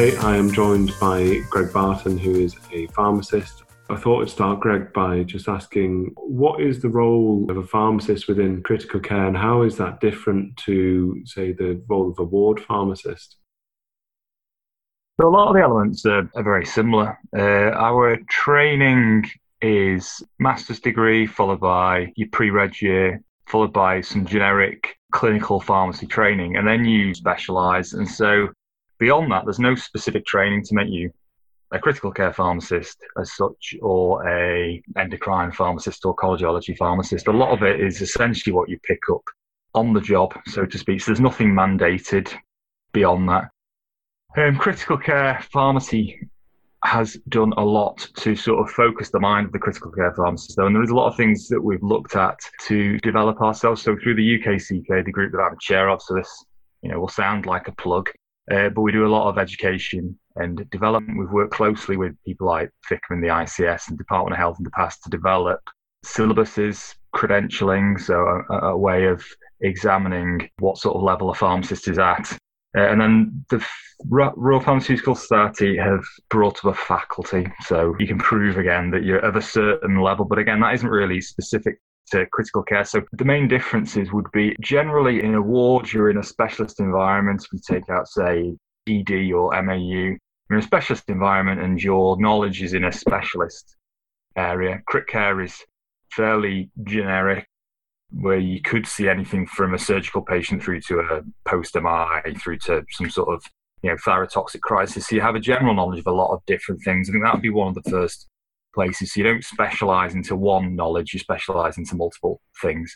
Today I am joined by Greg Barton, who is a pharmacist. I thought I'd start, Greg, by just asking what is the role of a pharmacist within critical care and how is that different to, say, the role of a ward pharmacist? So, a lot of the elements are, are very similar. Uh, our training is master's degree followed by your pre-reg year, followed by some generic clinical pharmacy training, and then you specialize. And so Beyond that, there's no specific training to make you a critical care pharmacist as such, or a endocrine pharmacist or cardiology pharmacist. A lot of it is essentially what you pick up on the job, so to speak. So there's nothing mandated beyond that. Um, critical care pharmacy has done a lot to sort of focus the mind of the critical care pharmacist, though, and there is a lot of things that we've looked at to develop ourselves. So through the UKCK, the group that I'm chair of, so this you know will sound like a plug. Uh, but we do a lot of education and development. We've worked closely with people like FICM and the ICS and Department of Health in the past to develop syllabuses, credentialing, so a, a way of examining what sort of level a pharmacist is at. Uh, and then the Royal Pharmaceutical Society have brought up a faculty, so you can prove again that you're of a certain level. But again, that isn't really specific to critical care. So the main differences would be generally in a ward, you're in a specialist environment. We take out, say, ED or MAU, you're in a specialist environment and your knowledge is in a specialist area. Crit care is fairly generic, where you could see anything from a surgical patient through to a post MI, through to some sort of you know thyrotoxic crisis. So you have a general knowledge of a lot of different things. I think that would be one of the first places. So you don't specialize into one knowledge, you specialize into multiple things.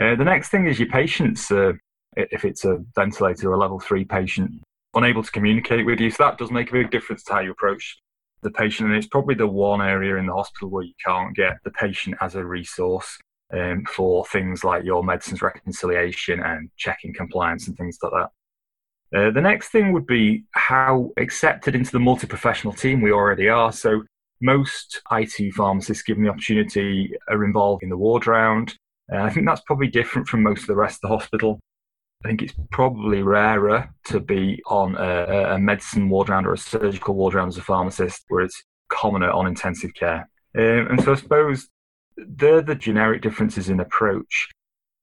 Uh, the next thing is your patients. Uh, if it's a ventilator or a level three patient, unable to communicate with you. So that does make a big difference to how you approach the patient. And it's probably the one area in the hospital where you can't get the patient as a resource um, for things like your medicines reconciliation and checking compliance and things like that. Uh, the next thing would be how accepted into the multi professional team we already are. So, most IT pharmacists given the opportunity are involved in the ward round. Uh, I think that's probably different from most of the rest of the hospital. I think it's probably rarer to be on a, a medicine ward round or a surgical ward round as a pharmacist, where it's commoner on intensive care. Um, and so I suppose they're the generic differences in approach.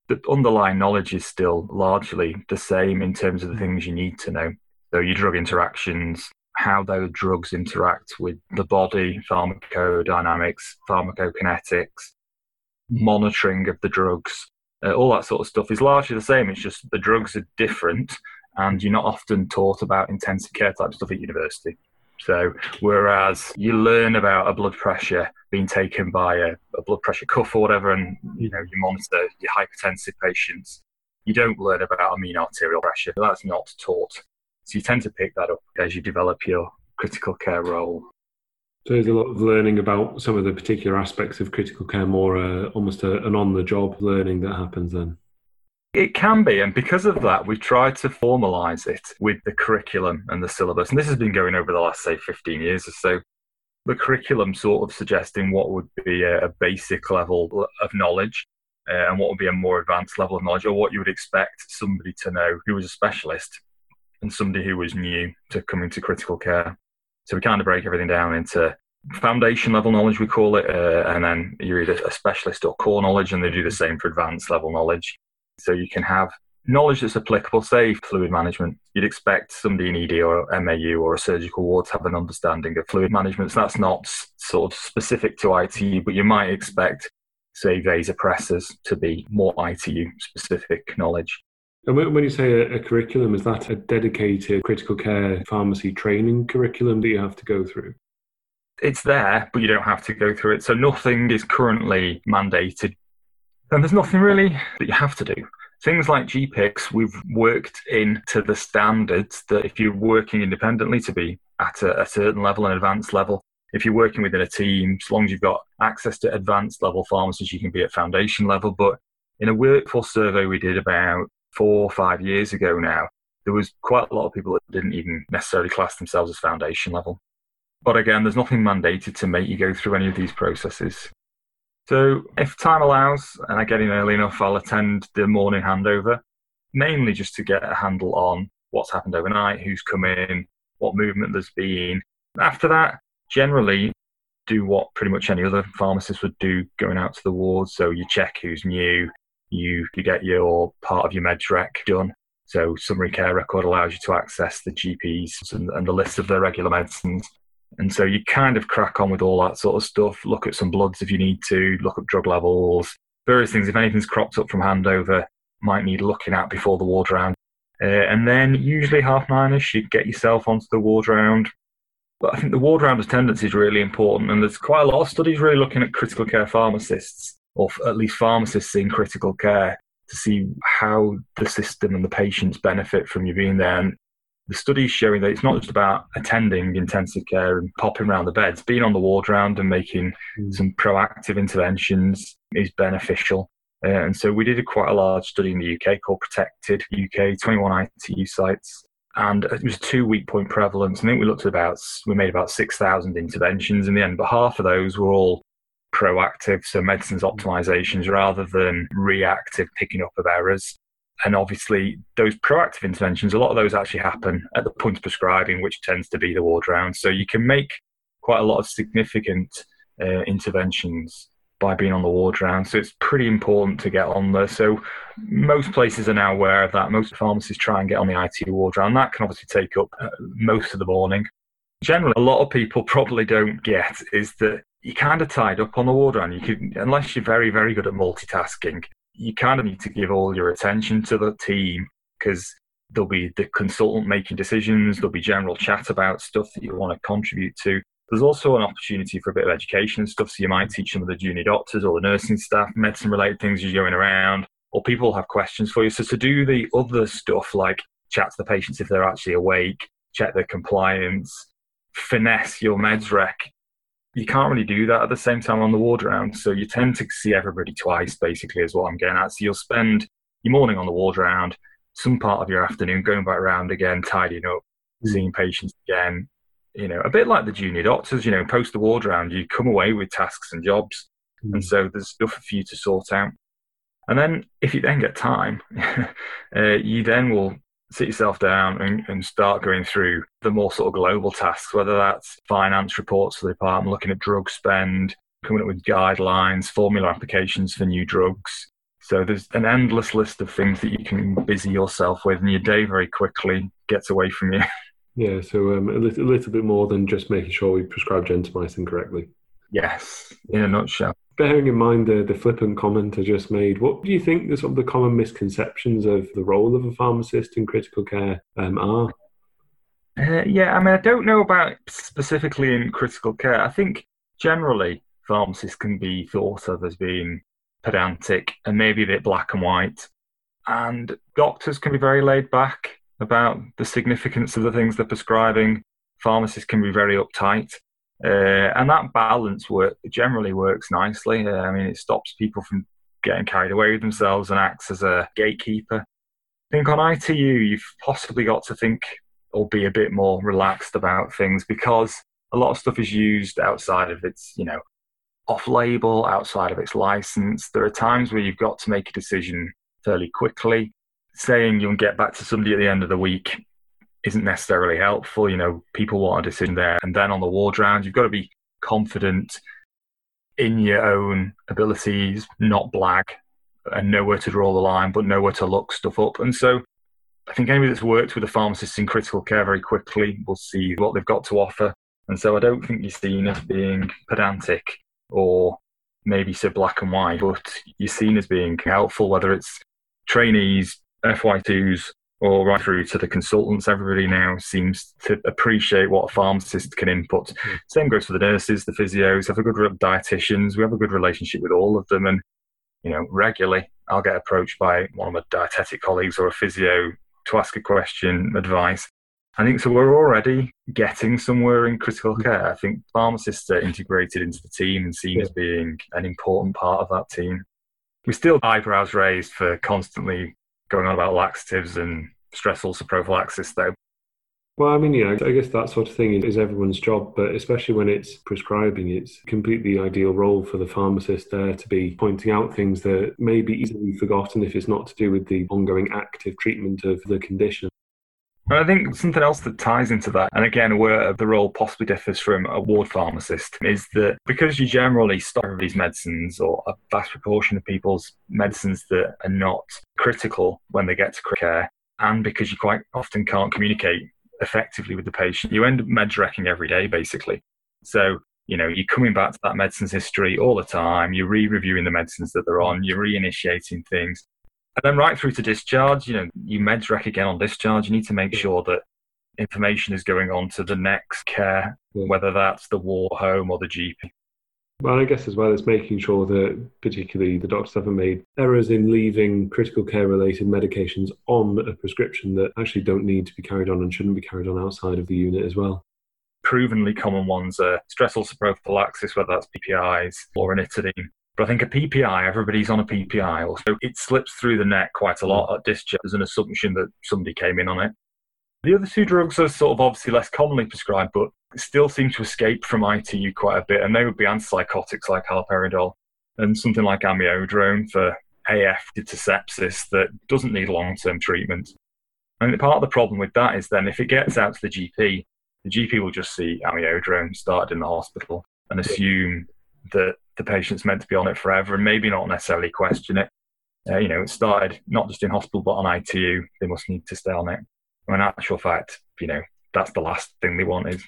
The underlying knowledge is still largely the same in terms of the things you need to know. So your drug interactions, how those drugs interact with the body, pharmacodynamics, pharmacokinetics, monitoring of the drugs, uh, all that sort of stuff is largely the same. It's just the drugs are different, and you're not often taught about intensive care type stuff at university. So, whereas you learn about a blood pressure being taken by a, a blood pressure cuff or whatever, and you know you monitor your hypertensive patients, you don't learn about a mean arterial pressure. That's not taught so you tend to pick that up as you develop your critical care role. So there's a lot of learning about some of the particular aspects of critical care, more uh, almost a, an on the job learning that happens then. It can be, and because of that, we try to formalise it with the curriculum and the syllabus. And this has been going over the last, say, 15 years or so. The curriculum sort of suggesting what would be a, a basic level of knowledge uh, and what would be a more advanced level of knowledge, or what you would expect somebody to know who was a specialist and somebody who was new to coming to critical care. So we kind of break everything down into foundation level knowledge, we call it, uh, and then you're either a specialist or core knowledge, and they do the same for advanced level knowledge. So you can have knowledge that's applicable, say fluid management. You'd expect somebody in ED or MAU or a surgical ward to have an understanding of fluid management. So that's not sort of specific to ITU, but you might expect, say, vasopressors to be more ITU specific knowledge. And when you say a, a, curriculum, is that a dedicated critical care pharmacy training curriculum that you have to go through? It's there, but you don't have to go through it. So nothing is currently mandated. And there's nothing really that you have to do. Things like GPICS, we've worked into the standards that if you're working independently to be at a, a certain level, an advanced level, if you're working within a team, as long as you've got access to advanced level pharmacists, you can be at foundation level. But in a workforce survey we did about four or five years ago now, there was quite a lot of people that didn't even necessarily class themselves as foundation level. But again, there's nothing mandated to make you go through any of these processes. So if time allows and I get in early enough, I'll attend the morning handover, mainly just to get a handle on what's happened overnight, who's come in, what movement there's been. After that, generally do what pretty much any other pharmacist would do going out to the wards. So you check who's new, you, you get your part of your meds rec done. So summary care record allows you to access the GPs and, and the list of their regular medicines. And so you kind of crack on with all that sort of stuff. Look at some bloods if you need to, look up drug levels, various things. If anything's cropped up from handover, might need looking at before the ward round. Uh, and then usually half nine-ish, you get yourself onto the ward round. But I think the ward round attendance is really important, and there's quite a lot of studies really looking at critical care pharmacists, or at least pharmacists in critical care, to see how the system and the patients benefit from you being there. And the studies showing that it's not just about attending intensive care and popping around the beds, being on the ward round and making mm. some proactive interventions is beneficial. Uh, and so we did a quite a large study in the UK called Protected UK, 21 ITU sites. And it was two week point prevalence. I think we looked at about, we made about 6,000 interventions in the end, but half of those were all proactive, so medicines optimizations rather than reactive picking up of errors. And obviously, those proactive interventions, a lot of those actually happen at the point of prescribing, which tends to be the ward round. So you can make quite a lot of significant uh, interventions by being on the ward round. So it's pretty important to get on there. So most places are now aware of that. Most pharmacies try and get on the IT ward round. That can obviously take up uh, most of the morning. Generally, a lot of people probably don't get is that you're kind of tied up on the ward and You can, unless you're very, very good at multitasking, you kind of need to give all your attention to the team because there'll be the consultant making decisions, there'll be general chat about stuff that you want to contribute to. There's also an opportunity for a bit of education and stuff. So you might teach some of the junior doctors or the nursing staff medicine related things you're going around, or people have questions for you. So to do the other stuff like chat to the patients if they're actually awake, check their compliance, finesse your meds rec, you can't really do that at the same time on the ward round. So you tend to see everybody twice, basically, is what I'm getting at. So you'll spend your morning on the ward round, some part of your afternoon going back around again, tidying up, mm. seeing patients again, you know, a bit like the junior doctors, you know, post the ward round, you come away with tasks and jobs. Mm. And so there's stuff for you to sort out. And then if you then get time, uh, you then will sit yourself down and, and, start going through the more sort of global tasks, whether that's finance reports for the department, looking at drug spend, coming up with guidelines, formula applications for new drugs. So there's an endless list of things that you can busy yourself with, and your day very quickly gets away from you. Yeah, so um, a, little, a little bit more than just making sure we prescribe gentamicin correctly. Yes, in a nutshell. Bearing in mind the, the flippant comment I just made, what do you think the, sort of the common misconceptions of the role of a pharmacist in critical care um, are? Uh, yeah, I mean, I don't know about specifically in critical care. I think generally pharmacists can be thought of as being pedantic and maybe a bit black and white. And doctors can be very laid back about the significance of the things they're prescribing. Pharmacists can be very uptight. Uh, and that balance work generally works nicely. Uh, I mean, it stops people from getting carried away with themselves and acts as a gatekeeper. I think on ITU, you've possibly got to think or be a bit more relaxed about things because a lot of stuff is used outside of its, you know, off label, outside of its license. There are times where you've got to make a decision fairly quickly saying you'll get back to somebody at the end of the week isn't necessarily helpful. You know, people want a decision there. And then on the ward round, you've got to be confident in your own abilities, not blag, and know where to draw the line, but know where to look stuff up. And so I think anybody that's worked with a pharmacist in critical care very quickly will see what they've got to offer. And so I don't think you're seen as being pedantic or maybe so black and white, but you're seen as being helpful, whether it's trainees, FY2s or right through to the consultants. Everybody now seems to appreciate what a pharmacist can input. Mm. Same goes for the nurses, the physios, have a good dietitians. We have a good relationship with all of them. And, you know, regularly I'll get approached by one of my dietetic colleagues or a physio to ask a question, advice. I think so. We're already getting somewhere in critical hmm. care. I think pharmacists are integrated into the team and seen yeah. as being an important part of that team. We still eyebrows raised for constantly going on about laxatives and stress ulcer prophylaxis, though. Well, I mean, yeah, I guess that sort of thing is everyone's job, but especially when it's prescribing, it's completely ideal role for the pharmacist there to be pointing out things that may be easily forgotten if it's not to do with the ongoing active treatment of the condition. And I think something else that ties into that, and again, where the role possibly differs from a ward pharmacist, is that because you generally stop these medicines or a vast proportion of people's medicines that are not critical when they get to care, and because you quite often can't communicate effectively with the patient, you end up med wrecking every day, basically. So, you know, you're coming back to that medicine's history all the time, you're re reviewing the medicines that they're on, you're reinitiating things. And then right through to discharge, you know, you meds rec again on discharge. You need to make sure that information is going on to the next care, whether that's the war home or the GP. Well, I guess as well as making sure that particularly the doctors haven't made errors in leaving critical care related medications on a prescription that actually don't need to be carried on and shouldn't be carried on outside of the unit as well. Provenly common ones are stress ulcer prophylaxis, whether that's PPIs or ranitidine. But I think a PPI, everybody's on a PPI, also it slips through the net quite a lot mm. at discharge. There's an assumption that somebody came in on it. The other two drugs are sort of obviously less commonly prescribed, but still seem to escape from ITU quite a bit, and they would be antipsychotics like haloperidol and something like amiodarone for AF to sepsis that doesn't need long-term treatment. And part of the problem with that is then if it gets out to the GP, the GP will just see amiodarone started in the hospital and assume that the patient's meant to be on it forever and maybe not necessarily question it. Uh, you know, it started not just in hospital but on ITU. They must need to stay on it. When in actual fact, you know, that's the last thing they want is.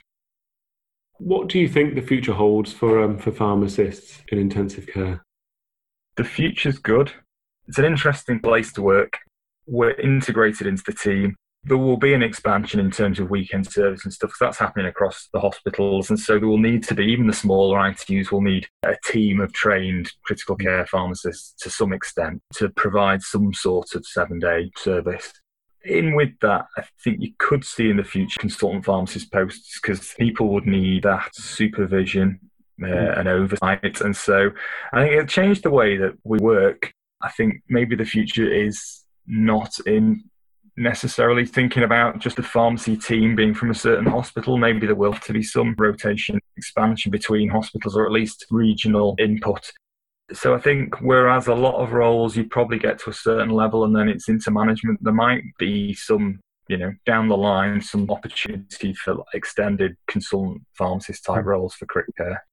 What do you think the future holds for um, for pharmacists in intensive care? The future's good. It's an interesting place to work. We're integrated into the team there will be an expansion in terms of weekend service and stuff because that's happening across the hospitals. And so there will need to be, even the smaller ITUs will need a team of trained critical care pharmacists to some extent to provide some sort of seven day service. In with that, I think you could see in the future consultant pharmacist posts because people would need that supervision uh, mm. and oversight. And so I think it changed the way that we work. I think maybe the future is not in necessarily thinking about just the pharmacy team being from a certain hospital. Maybe there will have to be some rotation, expansion between hospitals, or at least regional input. So I think whereas a lot of roles you probably get to a certain level and then it's into management, there might be some, you know, down the line, some opportunity for extended consultant pharmacist type hmm. roles for crit care.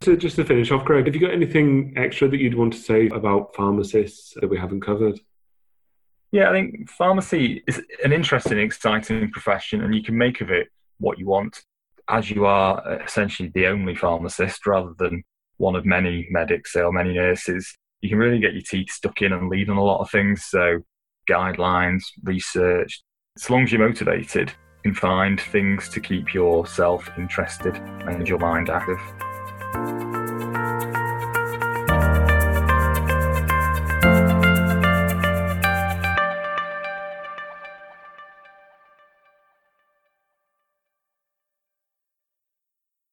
So just to finish off, Greg, have you got anything extra that you'd want to say about pharmacists that we haven't covered? Yeah, I think pharmacy is an interesting, exciting profession, and you can make of it what you want, as you are uh, essentially the only pharmacist rather than one of many medics or many nurses. You can really get your teeth stuck in and lead on a lot of things. So, guidelines, research. As long as you're motivated, you can find things to keep yourself interested and your mind active.